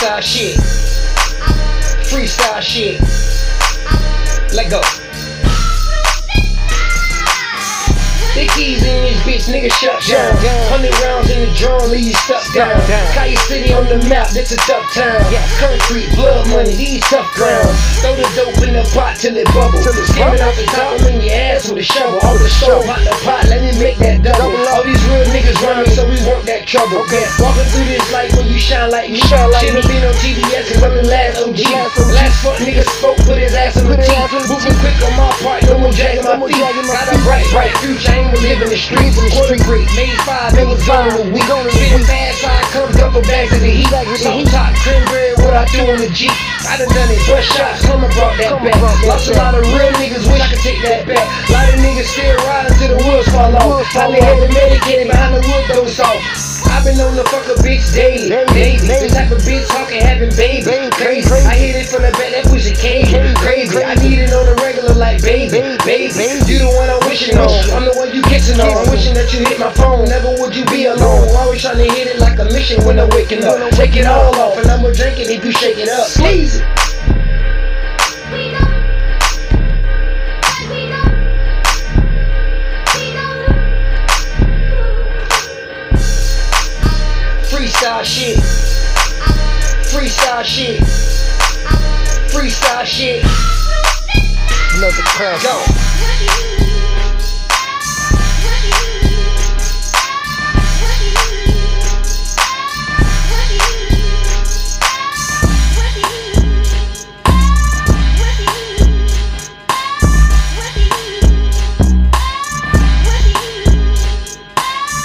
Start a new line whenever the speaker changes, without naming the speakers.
Freestyle shit. Freestyle shit. Let go. The keys in this bitch, nigga shut down. Hundred rounds in the drum, leave you stuck down. Kaya City on the map, this a tough town. Concrete, blood money, these tough grounds. Throw the dope in the pot till it bubbles. Skimming off the top, in your ass with a shovel. All the stove, hot the pot, let me make that double. All these real niggas running, so we want that trouble. Walking through this life when you shine like me. Shouldn't been on TBS, cause I'm the last OG. Last fuck nigga spoke, put his ass on the team. Moving quick on my part, no more dragging my feet. Got a bright, bright future, ain't gonna live in the streets. Quarter great, made five, it was gone in a week. Spitting fast, I come double bags of the heat. Salt top, cranberry, what I do on the Jeep. I done done it, bust shots, come and brought that back. Lost a lot of real niggas, wish I could take that back. A lot of niggas still riding till the wheels fall off. I been heavy medicated behind the wood, those off. I've been on the fuck a bitch daily, daily. The type of bitch talking, having baby. crazy. I hit it from the back, that pussy crazy, crazy. I need it on the regular like baby, baby. You the one I'm wishing on, I'm the one you kissing on. I'm wishing that you hit my phone, never would you be alone. Always trying to hit it like a mission when I'm waking up. Take it all off and I'ma drink it if you shake it up. Sneeze it. Freestyle shit. Freestyle shit. Freestyle shit.
Another classic.
Go.